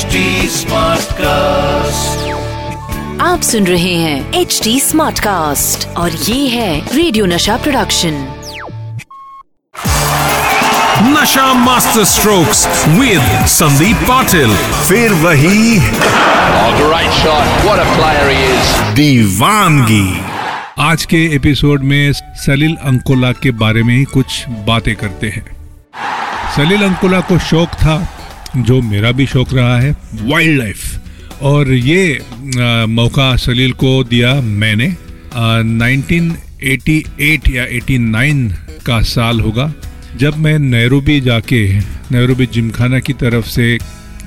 HD Smartcast. आप सुन रहे हैं एच डी स्मार्ट कास्ट और ये है radio Nasha production Nasha master strokes with Sandeep Patil फिर वही Oh, great shot. What a player he दीवानगी। आज के एपिसोड में सलील अंकोला के बारे में ही कुछ बातें करते हैं। सलील अंकोला को शौक था जो मेरा भी शौक रहा है वाइल्ड लाइफ और ये आ, मौका सलील को दिया मैंने। आ, 1988 या 89 का साल होगा जब मैं नैरोबी जाके नैरोबी जिमखाना की तरफ़ से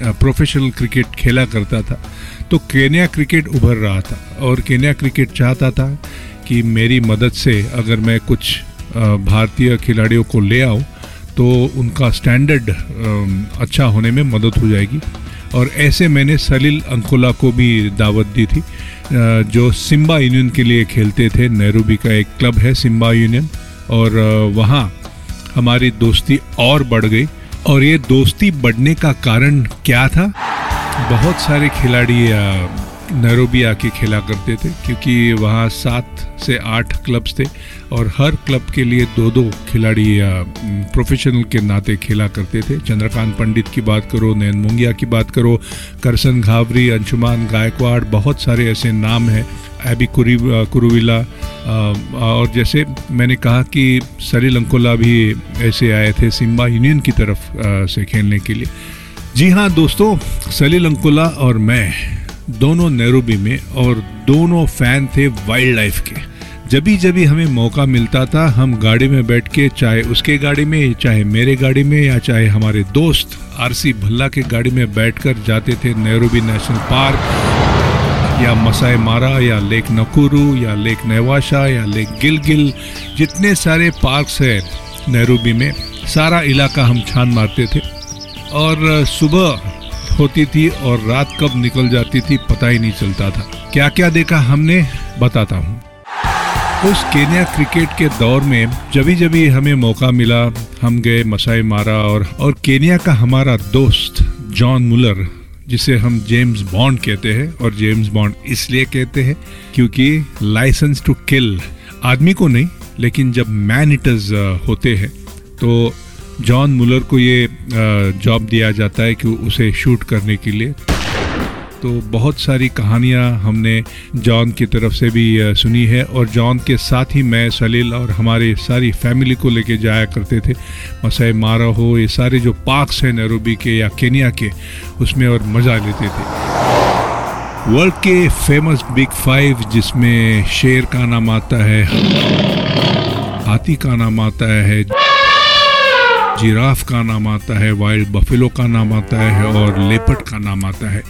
प्रोफेशनल क्रिकेट खेला करता था। तो केन्या क्रिकेट उभर रहा था और केन्या क्रिकेट चाहता था कि मेरी मदद से अगर मैं कुछ भारतीय खिलाड़ियों को ले आऊँ तो उनका स्टैंडर्ड अच्छा होने में मदद हो जाएगी। और ऐसे मैंने सलील अंकोला को भी दावत दी थी। जो सिम्बा यूनियन के लिए खेलते थे, नैरोबी का एक क्लब है सिम्बा यूनियन। और वहाँ हमारी दोस्ती और बढ़ गई। और ये दोस्ती बढ़ने का कारण क्या था? बहुत सारे खिलाड़ी नैरोबी आके खेला करते थे, क्योंकि वहाँ सात से आठ क्लब्स थे और हर क्लब के लिए दो दो खिलाड़ी प्रोफेशनल के नाते खेला करते थे। चंद्रकांत पंडित की बात करो, नयन मुंगिया की बात करो, करसन घावरी, अंशुमान गायकवाड़, बहुत सारे ऐसे नाम हैं। एबी कुरी कुरुविला और जैसे मैंने कहा कि सलील अंकोला भी ऐसे आए थे सिम्बा यूनियन की तरफ़ से खेलने के लिए। जी हाँ दोस्तों सलील अंकुला और मैं दोनों नैरोबी में और दोनों फ़ैन थे वाइल्ड लाइफ के। जभी जभी हमें मौका मिलता था, हम गाड़ी में बैठ के, चाहे उसके गाड़ी में, चाहे मेरे गाड़ी में, या चाहे हमारे दोस्त आरसी भल्ला के गाड़ी में बैठकर जाते थे नैरोबी नेशनल पार्क, या मसाई मारा, या लेक नकुरू, या लेक नेवाशा, या लेक गिलगिल, जितने सारे पार्क्स हैं नैरोबी में, सारा इलाका हम छान मारते थे। और सुबह होती थी और रात कब निकल जाती थी पता ही नहीं चलता था। क्या क्या देखा हमने, बताता हूँ। उस केन्या क्रिकेट के दौर में जभी जभी हमें मौका मिला, हम गए मसाई मारा और और केन्या का हमारा दोस्त जॉन मुलर, जिसे हम जेम्स बॉन्ड कहते हैं और जेम्स बॉन्ड इसलिए कहते हैं क्योंकि लाइसेंस टू किल आदमी को नहीं, लेकिन जब मैन ईटर्स होते हैं तो जॉन मुलर को ये जॉब दिया जाता है कि उसे शूट करने के लिए। तो बहुत सारी कहानियाँ हमने जॉन की तरफ़ से भी सुनी है और जॉन के साथ ही मैं, सलील और हमारे सारी फैमिली को लेके जाया करते थे। मसाई मारा हो, ये सारे जो पार्क्स हैं नैरोबी के या केनिया के, उसमें और मज़ा लेते थे। वर्ल्ड के फ़ेमस बिग फाइव, जिसमें शेर का नाम आता है, हाथी का नाम आता है जिराफ का नाम आता है वाइल्ड बफेलो का नाम आता है और लेपट का नाम आता है।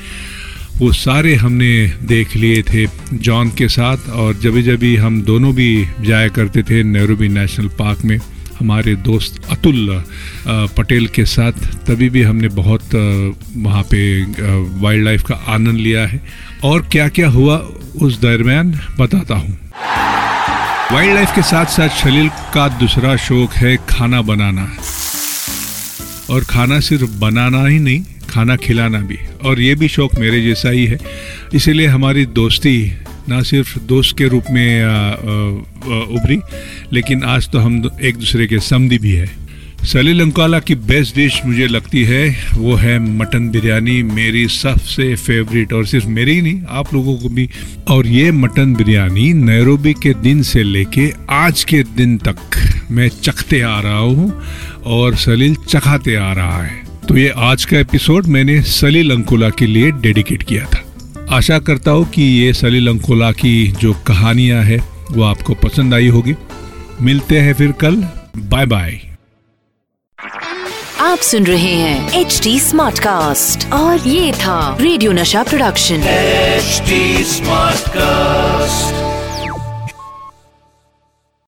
वो सारे हमने देख लिए थे जॉन के साथ और जब जभी हम दोनों भी जाया करते थे नैरोबी नेशनल पार्क में, हमारे दोस्त अतुल पटेल के साथ, तभी भी हमने बहुत वहाँ पे वाइल्ड लाइफ का आनंद लिया है। और क्या क्या हुआ उस दरमियान बताता हूँ। वाइल्ड लाइफ के साथ साथ शलील का दूसरा शौक है खाना बनाना। और खाना सिर्फ़ बनाना ही नहीं, खाना खिलाना भी। और ये भी शौक मेरे जैसा ही है। इसीलिए हमारी दोस्ती ना सिर्फ़ दोस्त के रूप में उभरी, लेकिन आज तो हम एक दूसरे के समधी भी है। सली अंकाला की बेस्ट डिश मुझे लगती है, वो है मटन बिरयानी, मेरी सबसे फेवरेट और सिर्फ़ मेरी ही नहीं, आप लोगों को भी। और ये मटन बिरयानी नैरोबी के दिन से लेके आज के दिन तक मैं चखते आ रहा हूँ और सलील चखाते आ रहा है। तो ये आज का एपिसोड मैंने सलील अंकुला के लिए डेडिकेट किया था। आशा करता हूँ कि ये सलील अंकुला की जो कहानियाँ है वो आपको पसंद आई होगी। मिलते हैं फिर कल। बाय बाय आप सुन रहे हैं एच डी स्मार्ट कास्ट और ये था radio Nasha production. H smart Smartcast.